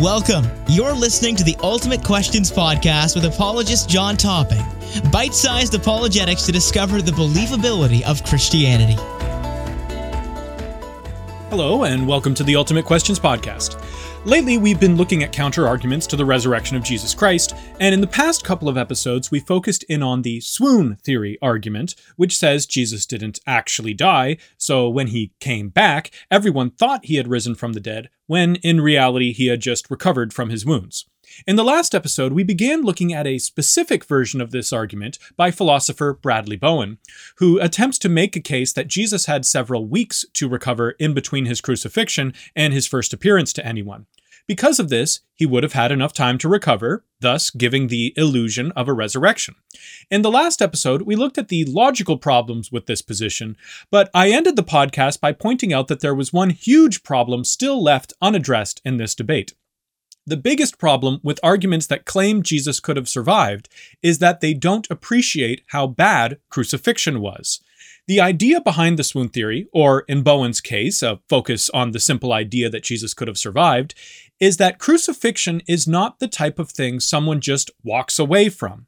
Welcome. You're listening to the Ultimate Questions Podcast with apologist John Topping. Bite sized apologetics to discover the believability of Christianity. Hello, and welcome to the Ultimate Questions Podcast. Lately, we've been looking at counter arguments to the resurrection of Jesus Christ, and in the past couple of episodes, we focused in on the swoon theory argument, which says Jesus didn't actually die, so when he came back, everyone thought he had risen from the dead, when in reality he had just recovered from his wounds. In the last episode, we began looking at a specific version of this argument by philosopher Bradley Bowen, who attempts to make a case that Jesus had several weeks to recover in between his crucifixion and his first appearance to anyone. Because of this, he would have had enough time to recover, thus giving the illusion of a resurrection. In the last episode, we looked at the logical problems with this position, but I ended the podcast by pointing out that there was one huge problem still left unaddressed in this debate. The biggest problem with arguments that claim Jesus could have survived is that they don't appreciate how bad crucifixion was. The idea behind the swoon theory, or in Bowen's case, a focus on the simple idea that Jesus could have survived, is that crucifixion is not the type of thing someone just walks away from.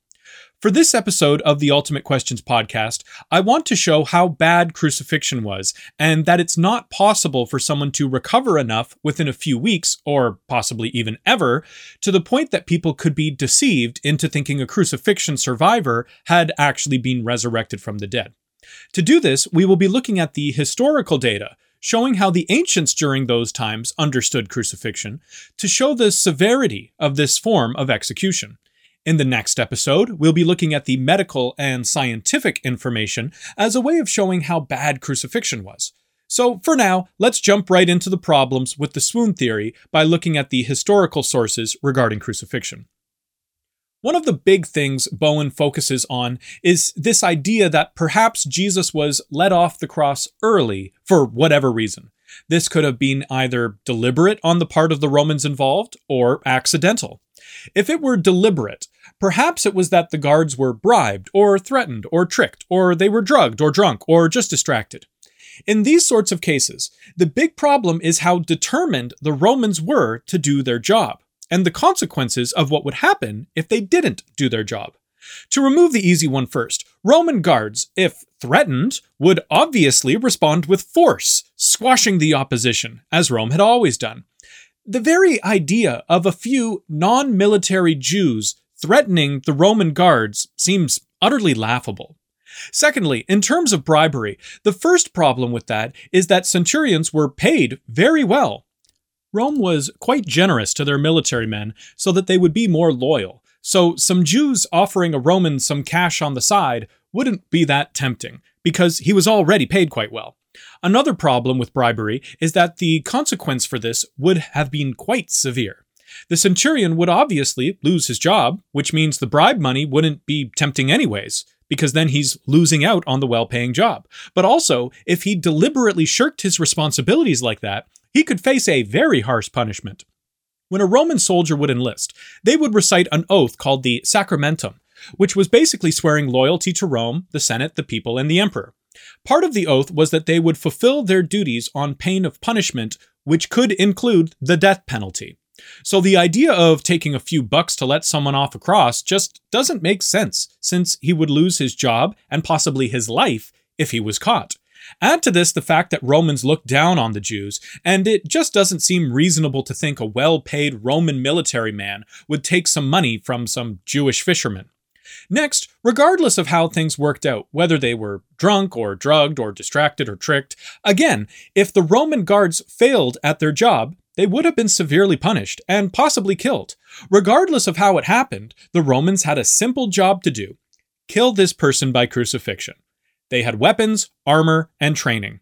For this episode of the Ultimate Questions podcast, I want to show how bad crucifixion was and that it's not possible for someone to recover enough within a few weeks, or possibly even ever, to the point that people could be deceived into thinking a crucifixion survivor had actually been resurrected from the dead. To do this, we will be looking at the historical data showing how the ancients during those times understood crucifixion to show the severity of this form of execution. In the next episode, we'll be looking at the medical and scientific information as a way of showing how bad crucifixion was. So, for now, let's jump right into the problems with the swoon theory by looking at the historical sources regarding crucifixion. One of the big things Bowen focuses on is this idea that perhaps Jesus was let off the cross early for whatever reason. This could have been either deliberate on the part of the Romans involved or accidental. If it were deliberate, perhaps it was that the guards were bribed, or threatened, or tricked, or they were drugged, or drunk, or just distracted. In these sorts of cases, the big problem is how determined the Romans were to do their job, and the consequences of what would happen if they didn't do their job. To remove the easy one first, Roman guards, if threatened, would obviously respond with force, squashing the opposition, as Rome had always done. The very idea of a few non military Jews threatening the Roman guards seems utterly laughable. Secondly, in terms of bribery, the first problem with that is that centurions were paid very well. Rome was quite generous to their military men so that they would be more loyal, so some Jews offering a Roman some cash on the side wouldn't be that tempting, because he was already paid quite well. Another problem with bribery is that the consequence for this would have been quite severe. The centurion would obviously lose his job, which means the bribe money wouldn't be tempting anyways, because then he's losing out on the well paying job. But also, if he deliberately shirked his responsibilities like that, he could face a very harsh punishment. When a Roman soldier would enlist, they would recite an oath called the Sacramentum, which was basically swearing loyalty to Rome, the Senate, the people, and the emperor. Part of the oath was that they would fulfill their duties on pain of punishment, which could include the death penalty. So the idea of taking a few bucks to let someone off a cross just doesn't make sense, since he would lose his job and possibly his life if he was caught. Add to this the fact that Romans looked down on the Jews, and it just doesn't seem reasonable to think a well paid Roman military man would take some money from some Jewish fisherman. Next, regardless of how things worked out, whether they were drunk or drugged or distracted or tricked, again, if the Roman guards failed at their job, they would have been severely punished and possibly killed. Regardless of how it happened, the Romans had a simple job to do kill this person by crucifixion. They had weapons, armor, and training.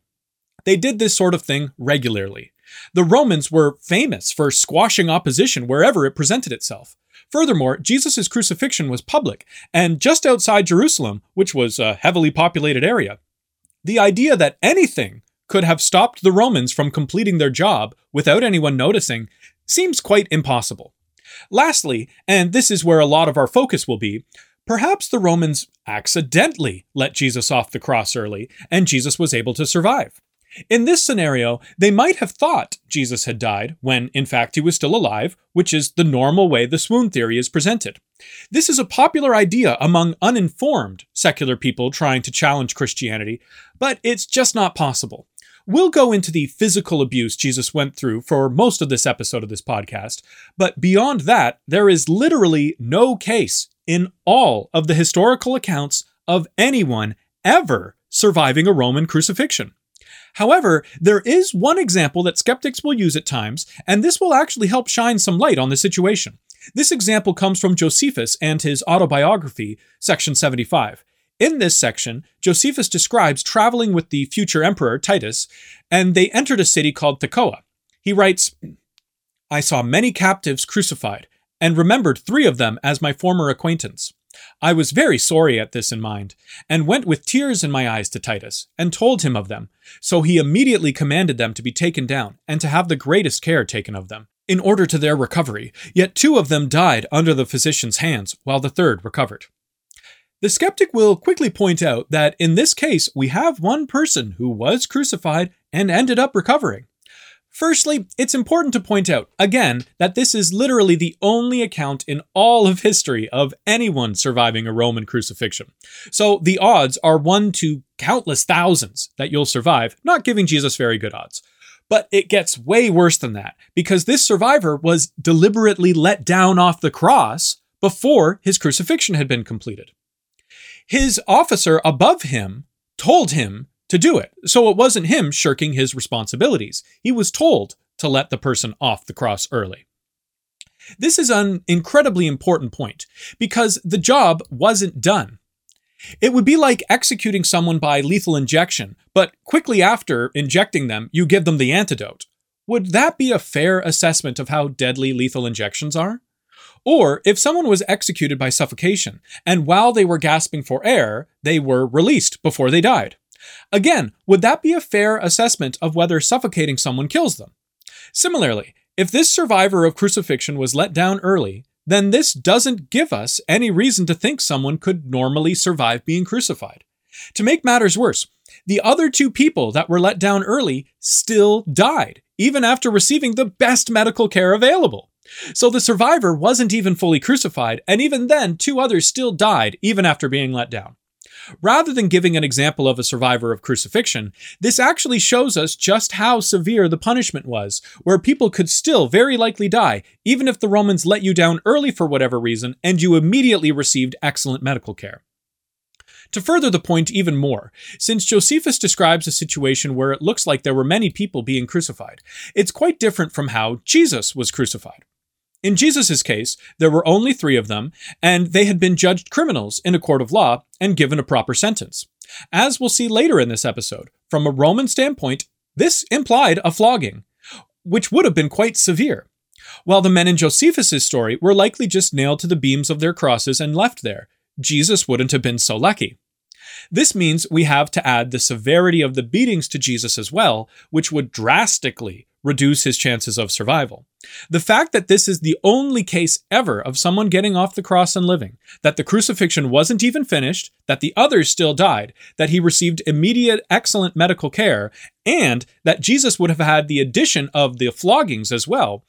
They did this sort of thing regularly. The Romans were famous for squashing opposition wherever it presented itself. Furthermore, Jesus' crucifixion was public and just outside Jerusalem, which was a heavily populated area. The idea that anything could have stopped the Romans from completing their job without anyone noticing seems quite impossible. Lastly, and this is where a lot of our focus will be, perhaps the Romans accidentally let Jesus off the cross early and Jesus was able to survive. In this scenario, they might have thought Jesus had died when, in fact, he was still alive, which is the normal way the swoon theory is presented. This is a popular idea among uninformed secular people trying to challenge Christianity, but it's just not possible. We'll go into the physical abuse Jesus went through for most of this episode of this podcast, but beyond that, there is literally no case in all of the historical accounts of anyone ever surviving a Roman crucifixion. However, there is one example that skeptics will use at times, and this will actually help shine some light on the situation. This example comes from Josephus and his autobiography, section 75. In this section, Josephus describes traveling with the future emperor, Titus, and they entered a city called Thekoa. He writes, I saw many captives crucified, and remembered three of them as my former acquaintance. I was very sorry at this in mind, and went with tears in my eyes to Titus, and told him of them. So he immediately commanded them to be taken down, and to have the greatest care taken of them, in order to their recovery. Yet two of them died under the physician's hands, while the third recovered. The skeptic will quickly point out that in this case, we have one person who was crucified and ended up recovering. Firstly, it's important to point out, again, that this is literally the only account in all of history of anyone surviving a Roman crucifixion. So the odds are 1 to countless thousands that you'll survive, not giving Jesus very good odds. But it gets way worse than that, because this survivor was deliberately let down off the cross before his crucifixion had been completed. His officer above him told him to do it. So it wasn't him shirking his responsibilities. He was told to let the person off the cross early. This is an incredibly important point because the job wasn't done. It would be like executing someone by lethal injection, but quickly after injecting them, you give them the antidote. Would that be a fair assessment of how deadly lethal injections are? Or if someone was executed by suffocation, and while they were gasping for air, they were released before they died. Again, would that be a fair assessment of whether suffocating someone kills them? Similarly, if this survivor of crucifixion was let down early, then this doesn't give us any reason to think someone could normally survive being crucified. To make matters worse, the other two people that were let down early still died, even after receiving the best medical care available. So the survivor wasn't even fully crucified, and even then, two others still died even after being let down. Rather than giving an example of a survivor of crucifixion, this actually shows us just how severe the punishment was, where people could still very likely die, even if the Romans let you down early for whatever reason and you immediately received excellent medical care. To further the point even more, since Josephus describes a situation where it looks like there were many people being crucified, it's quite different from how Jesus was crucified. In Jesus' case, there were only three of them, and they had been judged criminals in a court of law and given a proper sentence. As we'll see later in this episode, from a Roman standpoint, this implied a flogging, which would have been quite severe. While the men in Josephus' story were likely just nailed to the beams of their crosses and left there, Jesus wouldn't have been so lucky. This means we have to add the severity of the beatings to Jesus as well, which would drastically reduce his chances of survival. The fact that this is the only case ever of someone getting off the cross and living, that the crucifixion wasn't even finished, that the others still died, that he received immediate excellent medical care, and that Jesus would have had the addition of the floggings as well,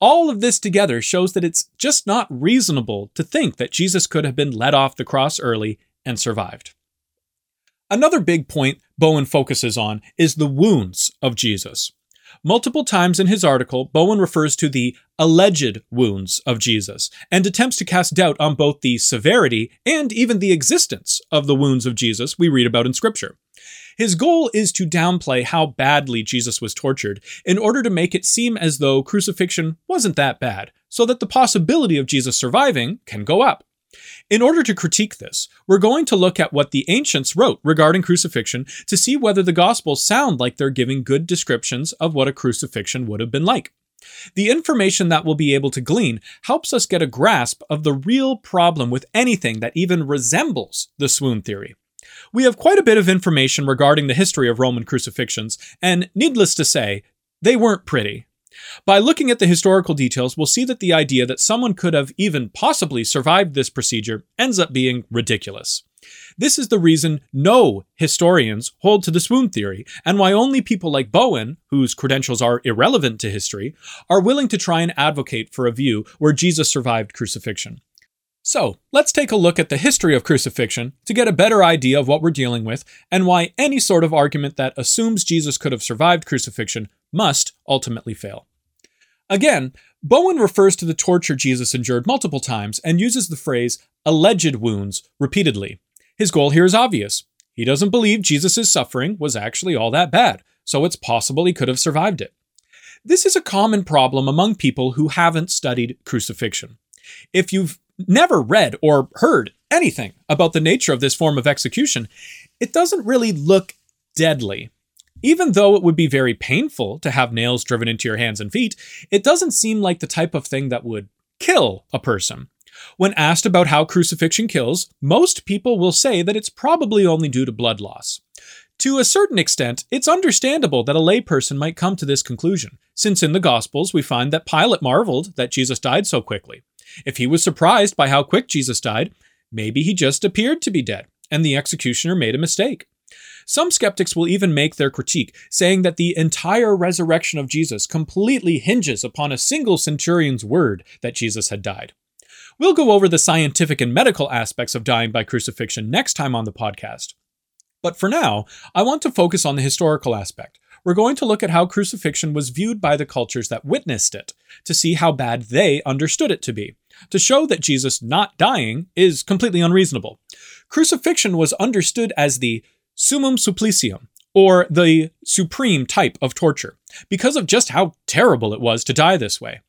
all of this together shows that it's just not reasonable to think that Jesus could have been let off the cross early and survived. Another big point Bowen focuses on is the wounds of Jesus. Multiple times in his article, Bowen refers to the alleged wounds of Jesus and attempts to cast doubt on both the severity and even the existence of the wounds of Jesus we read about in Scripture. His goal is to downplay how badly Jesus was tortured in order to make it seem as though crucifixion wasn't that bad, so that the possibility of Jesus surviving can go up. In order to critique this, we're going to look at what the ancients wrote regarding crucifixion to see whether the Gospels sound like they're giving good descriptions of what a crucifixion would have been like. The information that we'll be able to glean helps us get a grasp of the real problem with anything that even resembles the swoon theory. We have quite a bit of information regarding the history of Roman crucifixions, and needless to say, they weren't pretty. By looking at the historical details, we'll see that the idea that someone could have even possibly survived this procedure ends up being ridiculous. This is the reason no historians hold to the swoon theory, and why only people like Bowen, whose credentials are irrelevant to history, are willing to try and advocate for a view where Jesus survived crucifixion. So, let's take a look at the history of crucifixion to get a better idea of what we're dealing with and why any sort of argument that assumes Jesus could have survived crucifixion must ultimately fail. Again, Bowen refers to the torture Jesus endured multiple times and uses the phrase alleged wounds repeatedly. His goal here is obvious. He doesn't believe Jesus' suffering was actually all that bad, so it's possible he could have survived it. This is a common problem among people who haven't studied crucifixion. If you've never read or heard anything about the nature of this form of execution, it doesn't really look deadly. Even though it would be very painful to have nails driven into your hands and feet, it doesn't seem like the type of thing that would kill a person. When asked about how crucifixion kills, most people will say that it's probably only due to blood loss. To a certain extent, it's understandable that a layperson might come to this conclusion, since in the Gospels we find that Pilate marveled that Jesus died so quickly. If he was surprised by how quick Jesus died, maybe he just appeared to be dead, and the executioner made a mistake. Some skeptics will even make their critique, saying that the entire resurrection of Jesus completely hinges upon a single centurion's word that Jesus had died. We'll go over the scientific and medical aspects of dying by crucifixion next time on the podcast. But for now, I want to focus on the historical aspect. We're going to look at how crucifixion was viewed by the cultures that witnessed it, to see how bad they understood it to be, to show that Jesus not dying is completely unreasonable. Crucifixion was understood as the summum supplicium, or the supreme type of torture, because of just how terrible it was to die this way.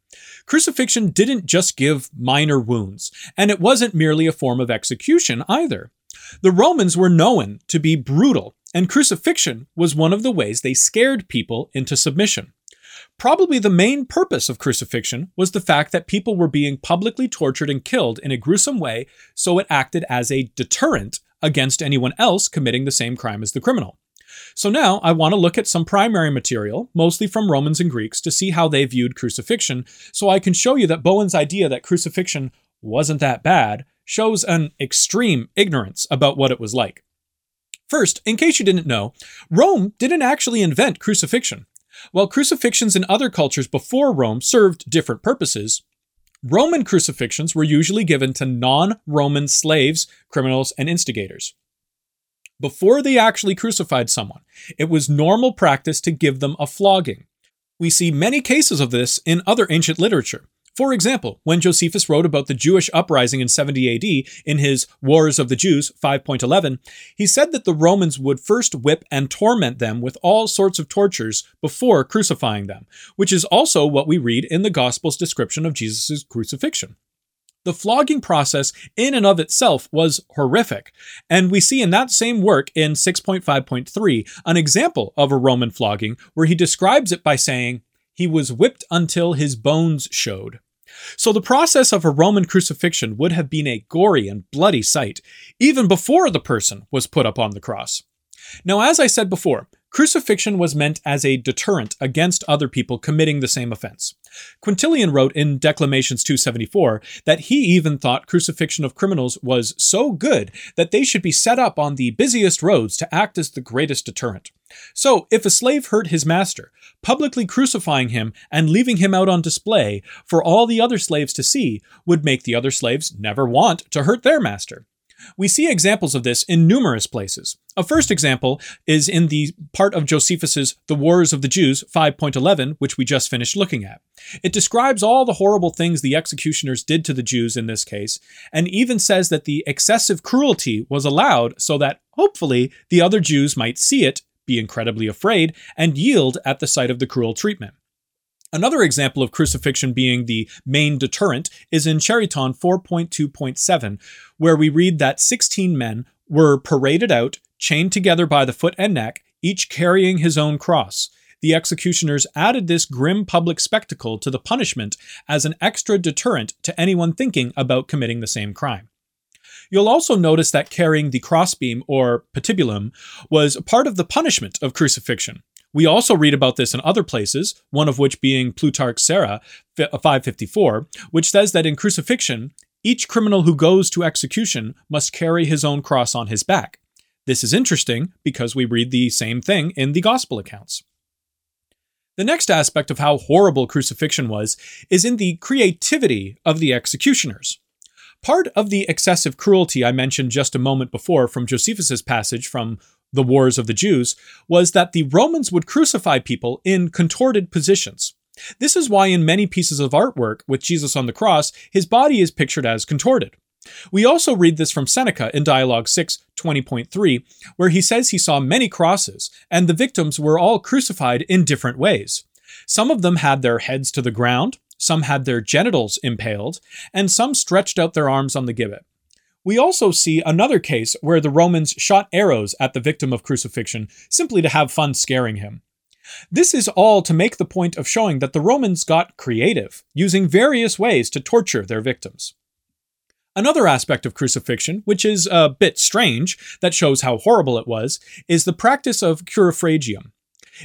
Crucifixion didn't just give minor wounds, and it wasn't merely a form of execution either. The Romans were known to be brutal, and crucifixion was one of the ways they scared people into submission. Probably the main purpose of crucifixion was the fact that people were being publicly tortured and killed in a gruesome way, so it acted as a deterrent against anyone else committing the same crime as the criminal. So now I want to look at some primary material, mostly from Romans and Greeks, to see how they viewed crucifixion, so I can show you that Bowen's idea that crucifixion wasn't that bad shows an extreme ignorance about what it was like. First, in case you didn't know, Rome didn't actually invent crucifixion. While crucifixions in other cultures before Rome served different purposes, Roman crucifixions were usually given to non Roman slaves, criminals, and instigators. Before they actually crucified someone, it was normal practice to give them a flogging. We see many cases of this in other ancient literature. For example, when Josephus wrote about the Jewish uprising in 70 AD in his Wars of the Jews 5.11, he said that the Romans would first whip and torment them with all sorts of tortures before crucifying them, which is also what we read in the Gospel's description of Jesus' crucifixion. The flogging process in and of itself was horrific, and we see in that same work in 6.5.3 an example of a Roman flogging where he describes it by saying, He was whipped until his bones showed. So the process of a Roman crucifixion would have been a gory and bloody sight, even before the person was put up on the cross. Now, as I said before, crucifixion was meant as a deterrent against other people committing the same offense. Quintilian wrote in Declamations 274 that he even thought crucifixion of criminals was so good that they should be set up on the busiest roads to act as the greatest deterrent. So, if a slave hurt his master, publicly crucifying him and leaving him out on display for all the other slaves to see would make the other slaves never want to hurt their master. We see examples of this in numerous places. A first example is in the part of Josephus's The Wars of the Jews 5.11, which we just finished looking at. It describes all the horrible things the executioners did to the Jews in this case, and even says that the excessive cruelty was allowed so that, hopefully, the other Jews might see it, be incredibly afraid, and yield at the sight of the cruel treatment. Another example of crucifixion being the main deterrent is in Chariton 4.2.7, where we read that 16 men were paraded out, chained together by the foot and neck, each carrying his own cross. The executioners added this grim public spectacle to the punishment as an extra deterrent to anyone thinking about committing the same crime. You'll also notice that carrying the crossbeam or patibulum was part of the punishment of crucifixion. We also read about this in other places, one of which being Plutarch's Sera uh, 554, which says that in crucifixion, each criminal who goes to execution must carry his own cross on his back. This is interesting because we read the same thing in the Gospel accounts. The next aspect of how horrible crucifixion was is in the creativity of the executioners. Part of the excessive cruelty I mentioned just a moment before from Josephus's passage from the Wars of the Jews was that the Romans would crucify people in contorted positions. This is why in many pieces of artwork with Jesus on the cross, his body is pictured as contorted. We also read this from Seneca in Dialogue 6, 20.3, where he says he saw many crosses, and the victims were all crucified in different ways. Some of them had their heads to the ground, some had their genitals impaled, and some stretched out their arms on the gibbet. We also see another case where the Romans shot arrows at the victim of crucifixion simply to have fun scaring him. This is all to make the point of showing that the Romans got creative, using various ways to torture their victims. Another aspect of crucifixion, which is a bit strange, that shows how horrible it was, is the practice of crurifragium.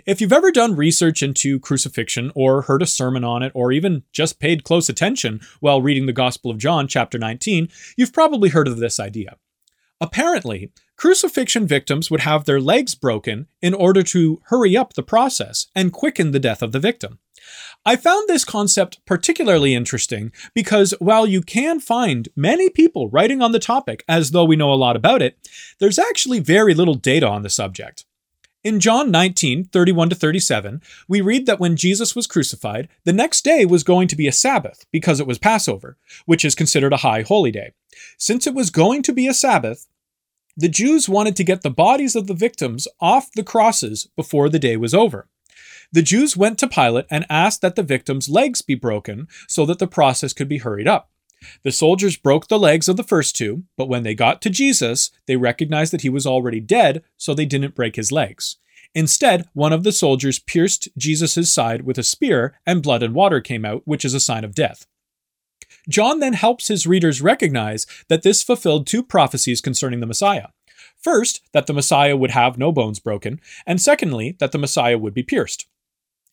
If you've ever done research into crucifixion, or heard a sermon on it, or even just paid close attention while reading the Gospel of John, chapter 19, you've probably heard of this idea. Apparently, crucifixion victims would have their legs broken in order to hurry up the process and quicken the death of the victim. I found this concept particularly interesting because while you can find many people writing on the topic as though we know a lot about it, there's actually very little data on the subject. In John 19, 31 to 37, we read that when Jesus was crucified, the next day was going to be a Sabbath because it was Passover, which is considered a high holy day. Since it was going to be a Sabbath, the Jews wanted to get the bodies of the victims off the crosses before the day was over. The Jews went to Pilate and asked that the victims' legs be broken so that the process could be hurried up. The soldiers broke the legs of the first two, but when they got to Jesus, they recognized that he was already dead, so they didn't break his legs. Instead, one of the soldiers pierced Jesus' side with a spear, and blood and water came out, which is a sign of death. John then helps his readers recognize that this fulfilled two prophecies concerning the Messiah. First, that the Messiah would have no bones broken, and secondly, that the Messiah would be pierced.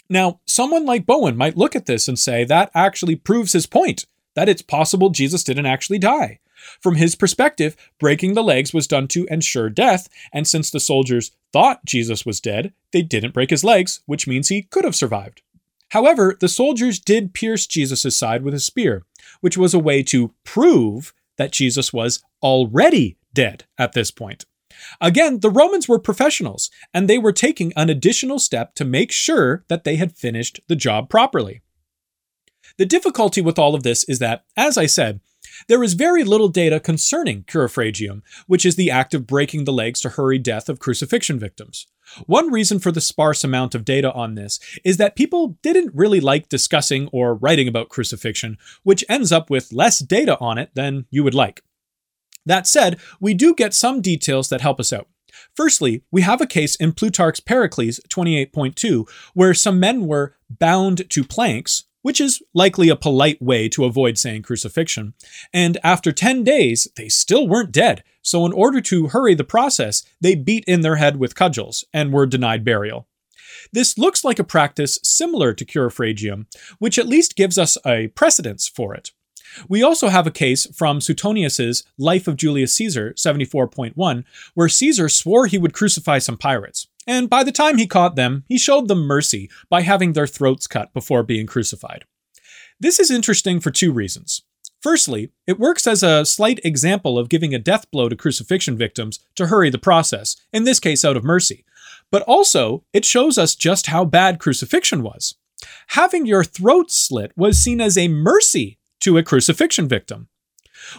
Now, someone like Bowen might look at this and say that actually proves his point that it's possible Jesus didn't actually die. From his perspective, breaking the legs was done to ensure death, and since the soldiers thought Jesus was dead, they didn't break his legs, which means he could have survived. However, the soldiers did pierce Jesus' side with a spear, which was a way to prove that Jesus was already dead at this point. Again, the Romans were professionals, and they were taking an additional step to make sure that they had finished the job properly. The difficulty with all of this is that, as I said, there is very little data concerning crurifragium, which is the act of breaking the legs to hurry death of crucifixion victims. One reason for the sparse amount of data on this is that people didn't really like discussing or writing about crucifixion, which ends up with less data on it than you would like. That said, we do get some details that help us out. Firstly, we have a case in Plutarch's Pericles 28.2 where some men were bound to planks, which is likely a polite way to avoid saying crucifixion, and after 10 days, they still weren't dead. So, in order to hurry the process, they beat in their head with cudgels and were denied burial. This looks like a practice similar to crurifragium, which at least gives us a precedence for it. We also have a case from Suetonius's Life of Julius Caesar 74.1, where Caesar swore he would crucify some pirates. And by the time he caught them, he showed them mercy by having their throats cut before being crucified. This is interesting for two reasons. Firstly, it works as a slight example of giving a death blow to crucifixion victims to hurry the process, in this case out of mercy. But also, it shows us just how bad crucifixion was. Having your throat slit was seen as a mercy to a crucifixion victim.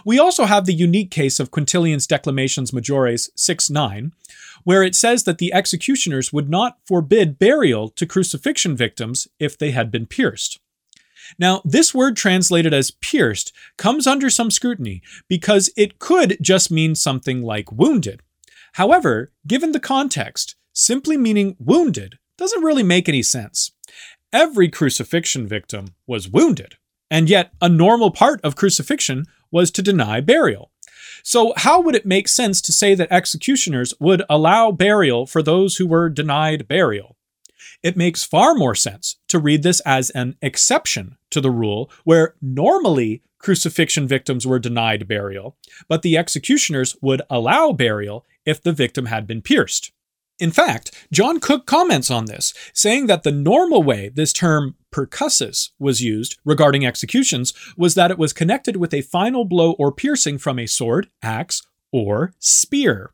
We also have the unique case of Quintilian's Declamations Majores 6 9, where it says that the executioners would not forbid burial to crucifixion victims if they had been pierced. Now, this word translated as pierced comes under some scrutiny because it could just mean something like wounded. However, given the context, simply meaning wounded doesn't really make any sense. Every crucifixion victim was wounded. And yet, a normal part of crucifixion was to deny burial. So, how would it make sense to say that executioners would allow burial for those who were denied burial? It makes far more sense to read this as an exception to the rule, where normally crucifixion victims were denied burial, but the executioners would allow burial if the victim had been pierced. In fact, John Cook comments on this, saying that the normal way this term percussus was used regarding executions was that it was connected with a final blow or piercing from a sword, axe, or spear.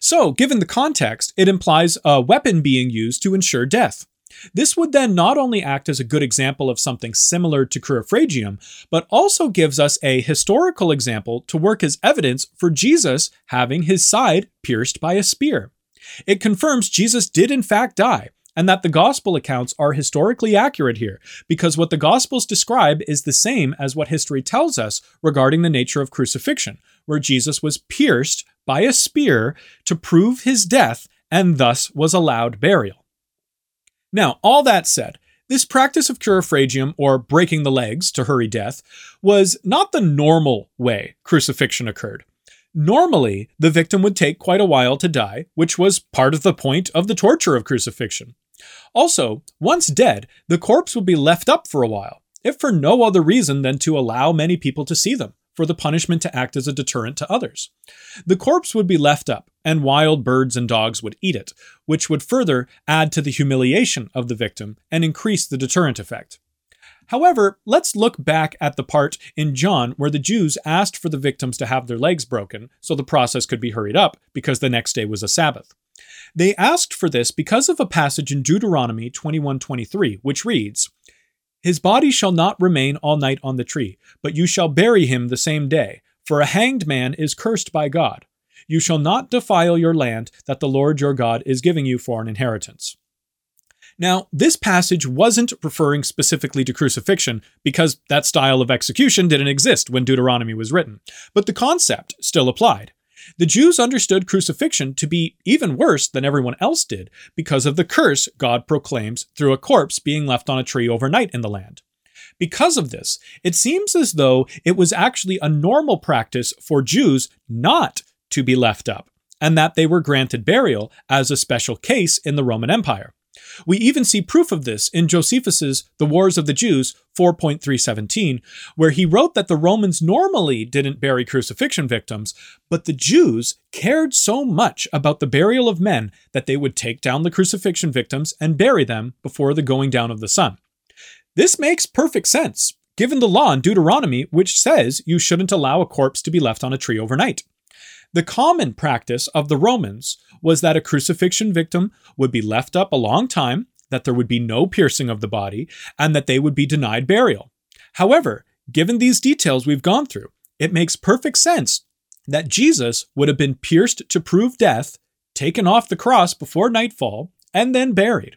So, given the context, it implies a weapon being used to ensure death. This would then not only act as a good example of something similar to crurifragium, but also gives us a historical example to work as evidence for Jesus having his side pierced by a spear. It confirms Jesus did in fact die, and that the gospel accounts are historically accurate here, because what the gospels describe is the same as what history tells us regarding the nature of crucifixion, where Jesus was pierced by a spear to prove his death and thus was allowed burial. Now, all that said, this practice of crurifragium, or breaking the legs to hurry death, was not the normal way crucifixion occurred. Normally, the victim would take quite a while to die, which was part of the point of the torture of crucifixion. Also, once dead, the corpse would be left up for a while, if for no other reason than to allow many people to see them, for the punishment to act as a deterrent to others. The corpse would be left up, and wild birds and dogs would eat it, which would further add to the humiliation of the victim and increase the deterrent effect. However, let's look back at the part in John where the Jews asked for the victims to have their legs broken so the process could be hurried up because the next day was a Sabbath. They asked for this because of a passage in Deuteronomy 21:23 which reads, "His body shall not remain all night on the tree, but you shall bury him the same day, for a hanged man is cursed by God. You shall not defile your land that the Lord your God is giving you for an inheritance." Now, this passage wasn't referring specifically to crucifixion because that style of execution didn't exist when Deuteronomy was written, but the concept still applied. The Jews understood crucifixion to be even worse than everyone else did because of the curse God proclaims through a corpse being left on a tree overnight in the land. Because of this, it seems as though it was actually a normal practice for Jews not to be left up, and that they were granted burial as a special case in the Roman Empire. We even see proof of this in Josephus's The Wars of the Jews 4.317, where he wrote that the Romans normally didn't bury crucifixion victims, but the Jews cared so much about the burial of men that they would take down the crucifixion victims and bury them before the going down of the sun. This makes perfect sense, given the law in Deuteronomy, which says you shouldn't allow a corpse to be left on a tree overnight. The common practice of the Romans was that a crucifixion victim would be left up a long time, that there would be no piercing of the body, and that they would be denied burial. However, given these details we've gone through, it makes perfect sense that Jesus would have been pierced to prove death, taken off the cross before nightfall, and then buried.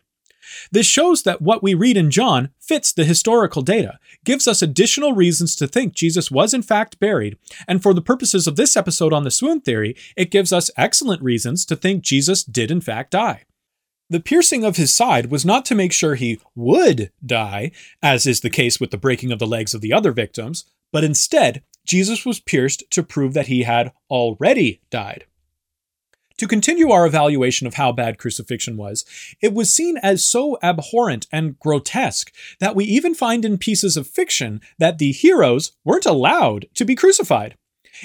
This shows that what we read in John fits the historical data, gives us additional reasons to think Jesus was in fact buried, and for the purposes of this episode on the swoon theory, it gives us excellent reasons to think Jesus did in fact die. The piercing of his side was not to make sure he would die, as is the case with the breaking of the legs of the other victims, but instead, Jesus was pierced to prove that he had already died. To continue our evaluation of how bad crucifixion was, it was seen as so abhorrent and grotesque that we even find in pieces of fiction that the heroes weren't allowed to be crucified.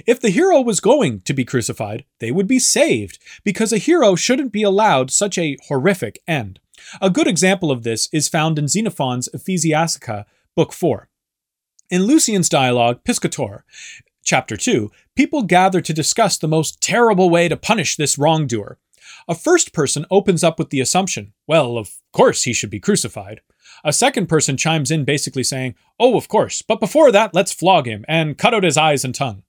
If the hero was going to be crucified, they would be saved, because a hero shouldn't be allowed such a horrific end. A good example of this is found in Xenophon's Ecclesiastica, Book 4. In Lucian's dialogue, Piscator, Chapter 2, people gather to discuss the most terrible way to punish this wrongdoer. A first person opens up with the assumption, well, of course he should be crucified. A second person chimes in basically saying, oh, of course, but before that, let's flog him and cut out his eyes and tongue.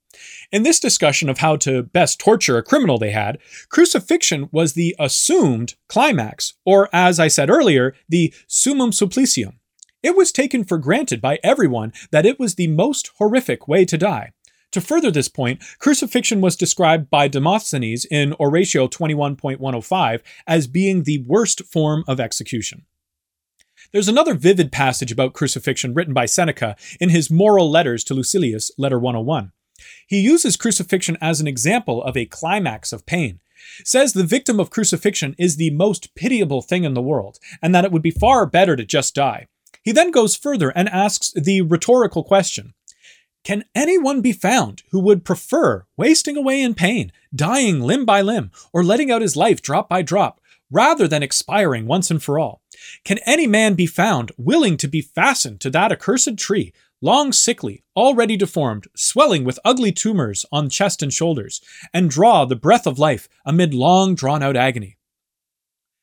In this discussion of how to best torture a criminal they had, crucifixion was the assumed climax, or as I said earlier, the summum supplicium. It was taken for granted by everyone that it was the most horrific way to die. To further this point, crucifixion was described by Demosthenes in Oratio 21.105 as being the worst form of execution. There's another vivid passage about crucifixion written by Seneca in his Moral Letters to Lucilius, Letter 101. He uses crucifixion as an example of a climax of pain. Says the victim of crucifixion is the most pitiable thing in the world, and that it would be far better to just die. He then goes further and asks the rhetorical question Can anyone be found who would prefer wasting away in pain, dying limb by limb, or letting out his life drop by drop, rather than expiring once and for all? Can any man be found willing to be fastened to that accursed tree, long sickly, already deformed, swelling with ugly tumors on chest and shoulders, and draw the breath of life amid long drawn out agony?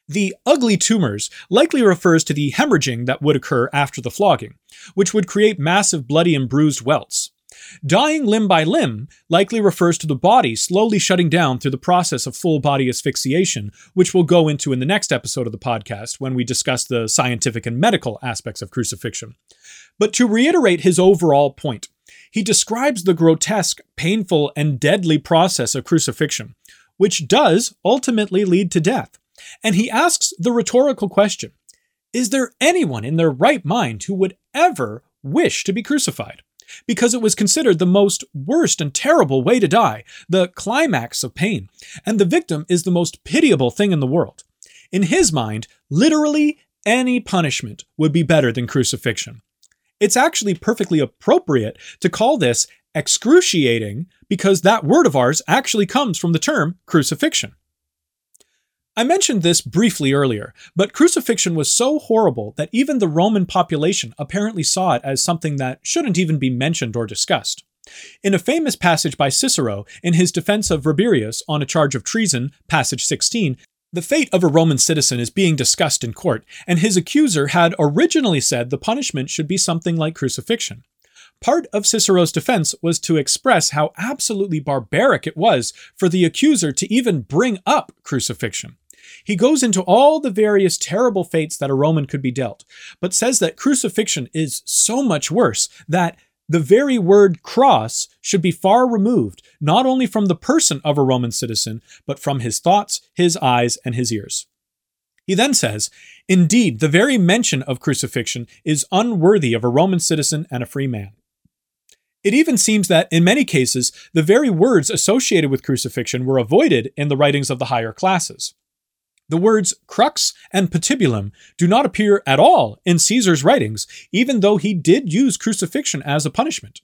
The ugly tumors likely refers to the hemorrhaging that would occur after the flogging, which would create massive bloody and bruised welts. Dying limb by limb likely refers to the body slowly shutting down through the process of full body asphyxiation, which we'll go into in the next episode of the podcast when we discuss the scientific and medical aspects of crucifixion. But to reiterate his overall point, he describes the grotesque, painful, and deadly process of crucifixion, which does ultimately lead to death. And he asks the rhetorical question Is there anyone in their right mind who would ever wish to be crucified? Because it was considered the most worst and terrible way to die, the climax of pain, and the victim is the most pitiable thing in the world. In his mind, literally any punishment would be better than crucifixion. It's actually perfectly appropriate to call this excruciating because that word of ours actually comes from the term crucifixion. I mentioned this briefly earlier, but crucifixion was so horrible that even the Roman population apparently saw it as something that shouldn't even be mentioned or discussed. In a famous passage by Cicero, in his defense of Rabirius on a charge of treason, passage 16, the fate of a Roman citizen is being discussed in court, and his accuser had originally said the punishment should be something like crucifixion. Part of Cicero's defense was to express how absolutely barbaric it was for the accuser to even bring up crucifixion. He goes into all the various terrible fates that a Roman could be dealt, but says that crucifixion is so much worse that the very word cross should be far removed, not only from the person of a Roman citizen, but from his thoughts, his eyes, and his ears. He then says, Indeed, the very mention of crucifixion is unworthy of a Roman citizen and a free man. It even seems that, in many cases, the very words associated with crucifixion were avoided in the writings of the higher classes. The words crux and patibulum do not appear at all in Caesar's writings, even though he did use crucifixion as a punishment.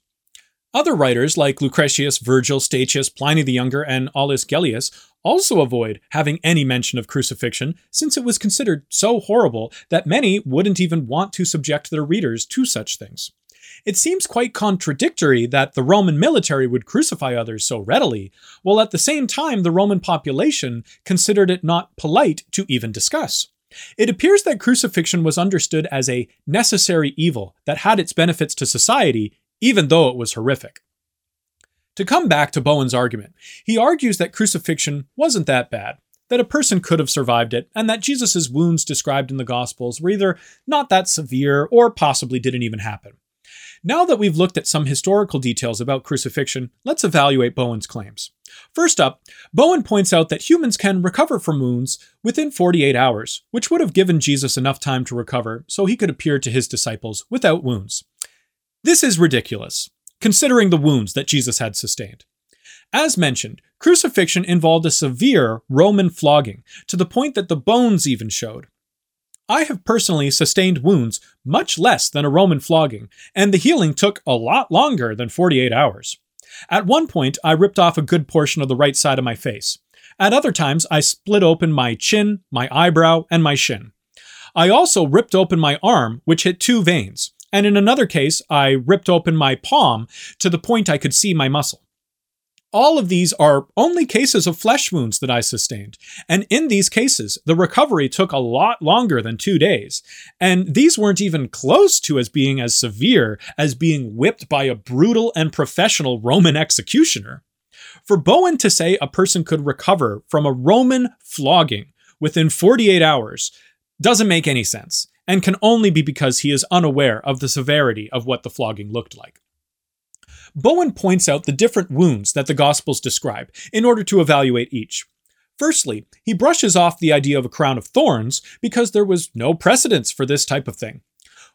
Other writers like Lucretius, Virgil, Statius, Pliny the Younger, and Aulus Gellius also avoid having any mention of crucifixion since it was considered so horrible that many wouldn't even want to subject their readers to such things. It seems quite contradictory that the Roman military would crucify others so readily, while at the same time the Roman population considered it not polite to even discuss. It appears that crucifixion was understood as a necessary evil that had its benefits to society, even though it was horrific. To come back to Bowen's argument, he argues that crucifixion wasn't that bad, that a person could have survived it, and that Jesus' wounds described in the Gospels were either not that severe or possibly didn't even happen. Now that we've looked at some historical details about crucifixion, let's evaluate Bowen's claims. First up, Bowen points out that humans can recover from wounds within 48 hours, which would have given Jesus enough time to recover so he could appear to his disciples without wounds. This is ridiculous, considering the wounds that Jesus had sustained. As mentioned, crucifixion involved a severe Roman flogging, to the point that the bones even showed. I have personally sustained wounds much less than a Roman flogging, and the healing took a lot longer than 48 hours. At one point, I ripped off a good portion of the right side of my face. At other times, I split open my chin, my eyebrow, and my shin. I also ripped open my arm, which hit two veins, and in another case, I ripped open my palm to the point I could see my muscle. All of these are only cases of flesh wounds that I sustained. And in these cases, the recovery took a lot longer than two days. And these weren't even close to as being as severe as being whipped by a brutal and professional Roman executioner. For Bowen to say a person could recover from a Roman flogging within 48 hours doesn't make any sense and can only be because he is unaware of the severity of what the flogging looked like. Bowen points out the different wounds that the Gospels describe in order to evaluate each. Firstly, he brushes off the idea of a crown of thorns because there was no precedence for this type of thing.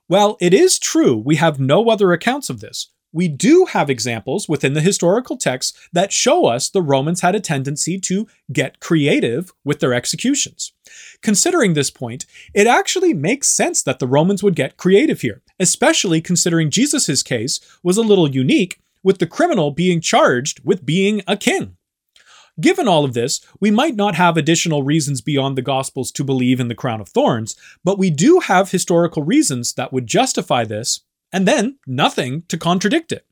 While it is true we have no other accounts of this, we do have examples within the historical texts that show us the Romans had a tendency to get creative with their executions. Considering this point, it actually makes sense that the Romans would get creative here, especially considering Jesus' case was a little unique with the criminal being charged with being a king. Given all of this, we might not have additional reasons beyond the Gospels to believe in the crown of thorns, but we do have historical reasons that would justify this, and then nothing to contradict it.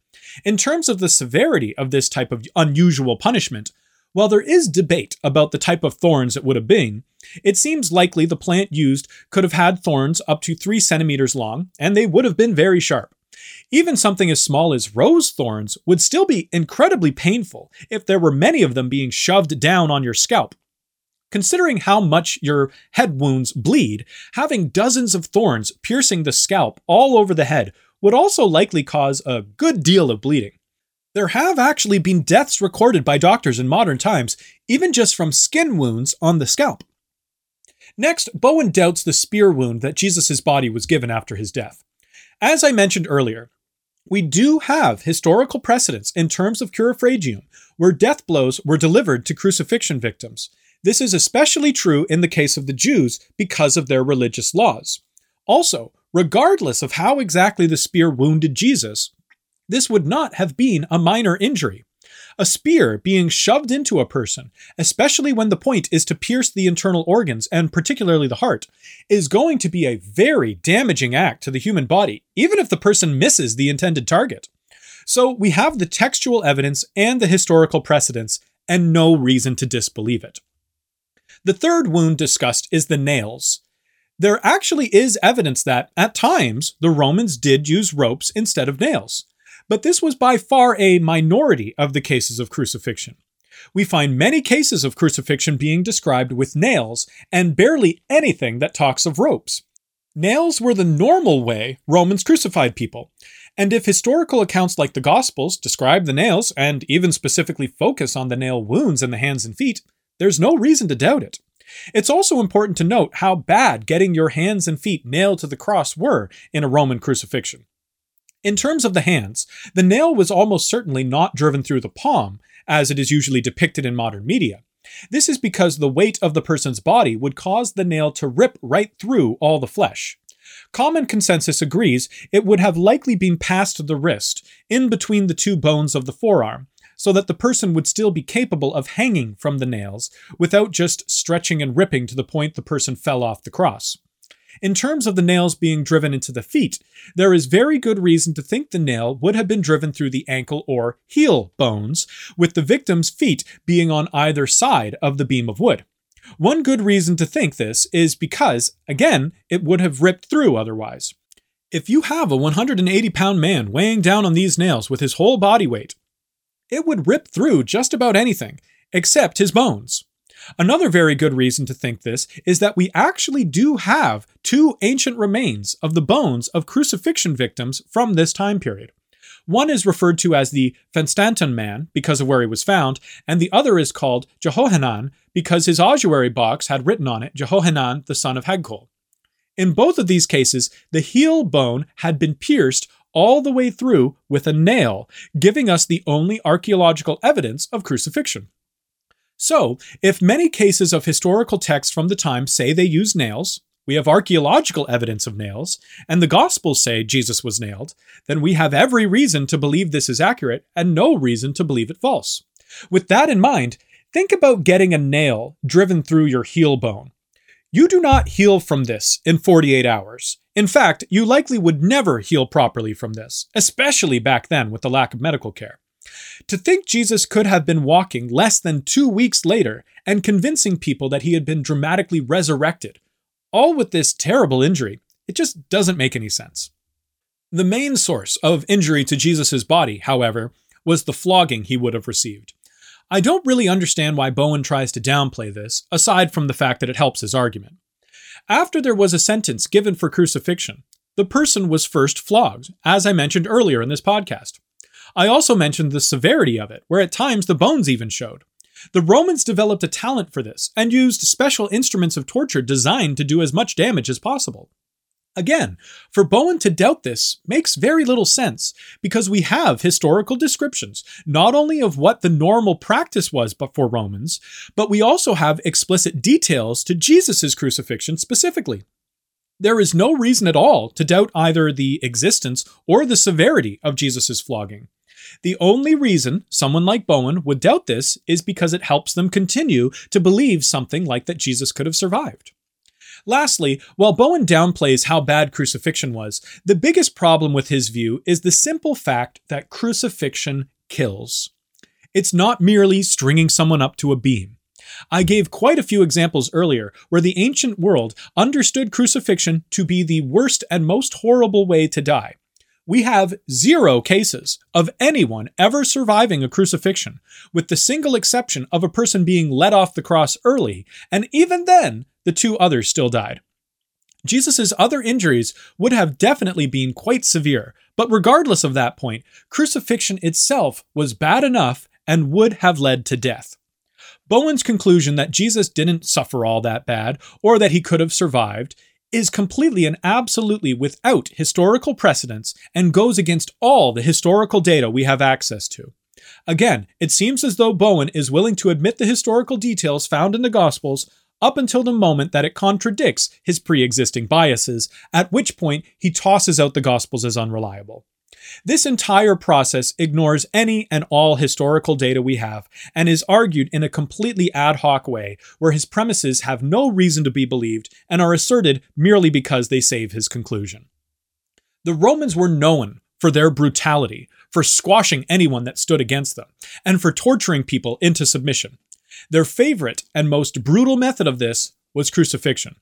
In terms of the severity of this type of unusual punishment, while there is debate about the type of thorns it would have been, it seems likely the plant used could have had thorns up to 3 centimeters long, and they would have been very sharp. Even something as small as rose thorns would still be incredibly painful if there were many of them being shoved down on your scalp. Considering how much your head wounds bleed, having dozens of thorns piercing the scalp all over the head would also likely cause a good deal of bleeding. There have actually been deaths recorded by doctors in modern times, even just from skin wounds on the scalp. Next, Bowen doubts the spear wound that Jesus' body was given after his death. As I mentioned earlier, we do have historical precedents in terms of crurifragium where death blows were delivered to crucifixion victims. This is especially true in the case of the Jews because of their religious laws. Also, regardless of how exactly the spear wounded Jesus, this would not have been a minor injury. A spear being shoved into a person, especially when the point is to pierce the internal organs and particularly the heart, is going to be a very damaging act to the human body, even if the person misses the intended target. So we have the textual evidence and the historical precedents, and no reason to disbelieve it. The third wound discussed is the nails. There actually is evidence that, at times, the Romans did use ropes instead of nails but this was by far a minority of the cases of crucifixion. We find many cases of crucifixion being described with nails, and barely anything that talks of ropes. Nails were the normal way Romans crucified people. And if historical accounts like the Gospels describe the nails and even specifically focus on the nail wounds in the hands and feet, there's no reason to doubt it. It's also important to note how bad getting your hands and feet nailed to the cross were in a Roman crucifixion. In terms of the hands, the nail was almost certainly not driven through the palm, as it is usually depicted in modern media. This is because the weight of the person's body would cause the nail to rip right through all the flesh. Common consensus agrees it would have likely been past the wrist, in between the two bones of the forearm, so that the person would still be capable of hanging from the nails without just stretching and ripping to the point the person fell off the cross. In terms of the nails being driven into the feet, there is very good reason to think the nail would have been driven through the ankle or heel bones, with the victim's feet being on either side of the beam of wood. One good reason to think this is because, again, it would have ripped through otherwise. If you have a 180 pound man weighing down on these nails with his whole body weight, it would rip through just about anything, except his bones. Another very good reason to think this is that we actually do have two ancient remains of the bones of crucifixion victims from this time period. One is referred to as the Fenstanton man because of where he was found, and the other is called Jehohanan because his ossuary box had written on it Jehohanan the son of Hagkol. In both of these cases, the heel bone had been pierced all the way through with a nail, giving us the only archaeological evidence of crucifixion. So, if many cases of historical texts from the time say they use nails, we have archaeological evidence of nails, and the Gospels say Jesus was nailed, then we have every reason to believe this is accurate and no reason to believe it false. With that in mind, think about getting a nail driven through your heel bone. You do not heal from this in 48 hours. In fact, you likely would never heal properly from this, especially back then with the lack of medical care. To think Jesus could have been walking less than two weeks later and convincing people that he had been dramatically resurrected, all with this terrible injury, it just doesn't make any sense. The main source of injury to Jesus' body, however, was the flogging he would have received. I don't really understand why Bowen tries to downplay this, aside from the fact that it helps his argument. After there was a sentence given for crucifixion, the person was first flogged, as I mentioned earlier in this podcast. I also mentioned the severity of it, where at times the bones even showed. The Romans developed a talent for this and used special instruments of torture designed to do as much damage as possible. Again, for Bowen to doubt this makes very little sense because we have historical descriptions not only of what the normal practice was for Romans, but we also have explicit details to Jesus' crucifixion specifically. There is no reason at all to doubt either the existence or the severity of Jesus' flogging. The only reason someone like Bowen would doubt this is because it helps them continue to believe something like that Jesus could have survived. Lastly, while Bowen downplays how bad crucifixion was, the biggest problem with his view is the simple fact that crucifixion kills. It's not merely stringing someone up to a beam. I gave quite a few examples earlier where the ancient world understood crucifixion to be the worst and most horrible way to die. We have zero cases of anyone ever surviving a crucifixion, with the single exception of a person being let off the cross early, and even then, the two others still died. Jesus' other injuries would have definitely been quite severe, but regardless of that point, crucifixion itself was bad enough and would have led to death. Bowen's conclusion that Jesus didn't suffer all that bad, or that he could have survived, is completely and absolutely without historical precedence and goes against all the historical data we have access to. Again, it seems as though Bowen is willing to admit the historical details found in the Gospels up until the moment that it contradicts his pre existing biases, at which point he tosses out the Gospels as unreliable. This entire process ignores any and all historical data we have and is argued in a completely ad hoc way, where his premises have no reason to be believed and are asserted merely because they save his conclusion. The Romans were known for their brutality, for squashing anyone that stood against them, and for torturing people into submission. Their favorite and most brutal method of this was crucifixion.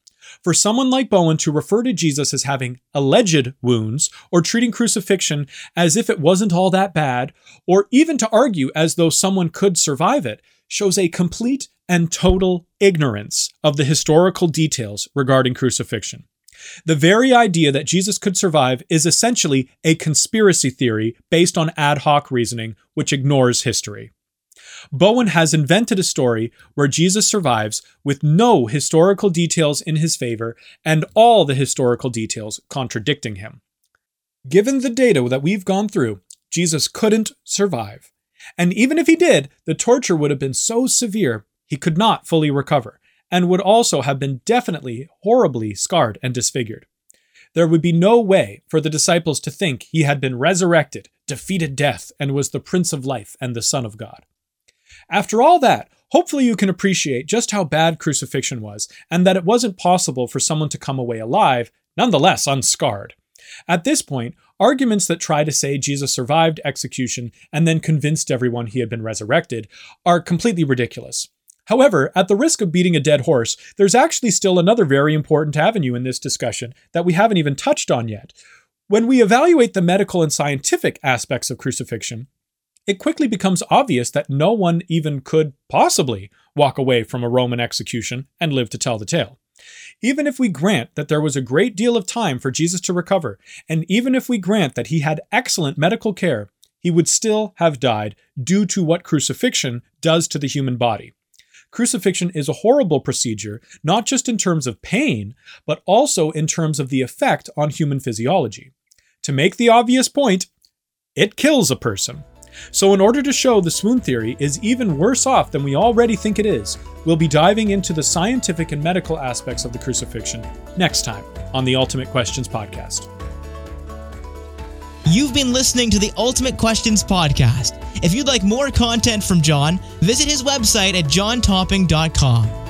For someone like Bowen to refer to Jesus as having alleged wounds, or treating crucifixion as if it wasn't all that bad, or even to argue as though someone could survive it, shows a complete and total ignorance of the historical details regarding crucifixion. The very idea that Jesus could survive is essentially a conspiracy theory based on ad hoc reasoning, which ignores history. Bowen has invented a story where Jesus survives with no historical details in his favor and all the historical details contradicting him. Given the data that we've gone through, Jesus couldn't survive. And even if he did, the torture would have been so severe he could not fully recover, and would also have been definitely horribly scarred and disfigured. There would be no way for the disciples to think he had been resurrected, defeated death, and was the Prince of Life and the Son of God. After all that, hopefully you can appreciate just how bad crucifixion was, and that it wasn't possible for someone to come away alive, nonetheless unscarred. At this point, arguments that try to say Jesus survived execution and then convinced everyone he had been resurrected are completely ridiculous. However, at the risk of beating a dead horse, there's actually still another very important avenue in this discussion that we haven't even touched on yet. When we evaluate the medical and scientific aspects of crucifixion, it quickly becomes obvious that no one even could possibly walk away from a Roman execution and live to tell the tale. Even if we grant that there was a great deal of time for Jesus to recover, and even if we grant that he had excellent medical care, he would still have died due to what crucifixion does to the human body. Crucifixion is a horrible procedure, not just in terms of pain, but also in terms of the effect on human physiology. To make the obvious point, it kills a person. So, in order to show the swoon theory is even worse off than we already think it is, we'll be diving into the scientific and medical aspects of the crucifixion next time on the Ultimate Questions podcast. You've been listening to the Ultimate Questions podcast. If you'd like more content from John, visit his website at johntopping.com.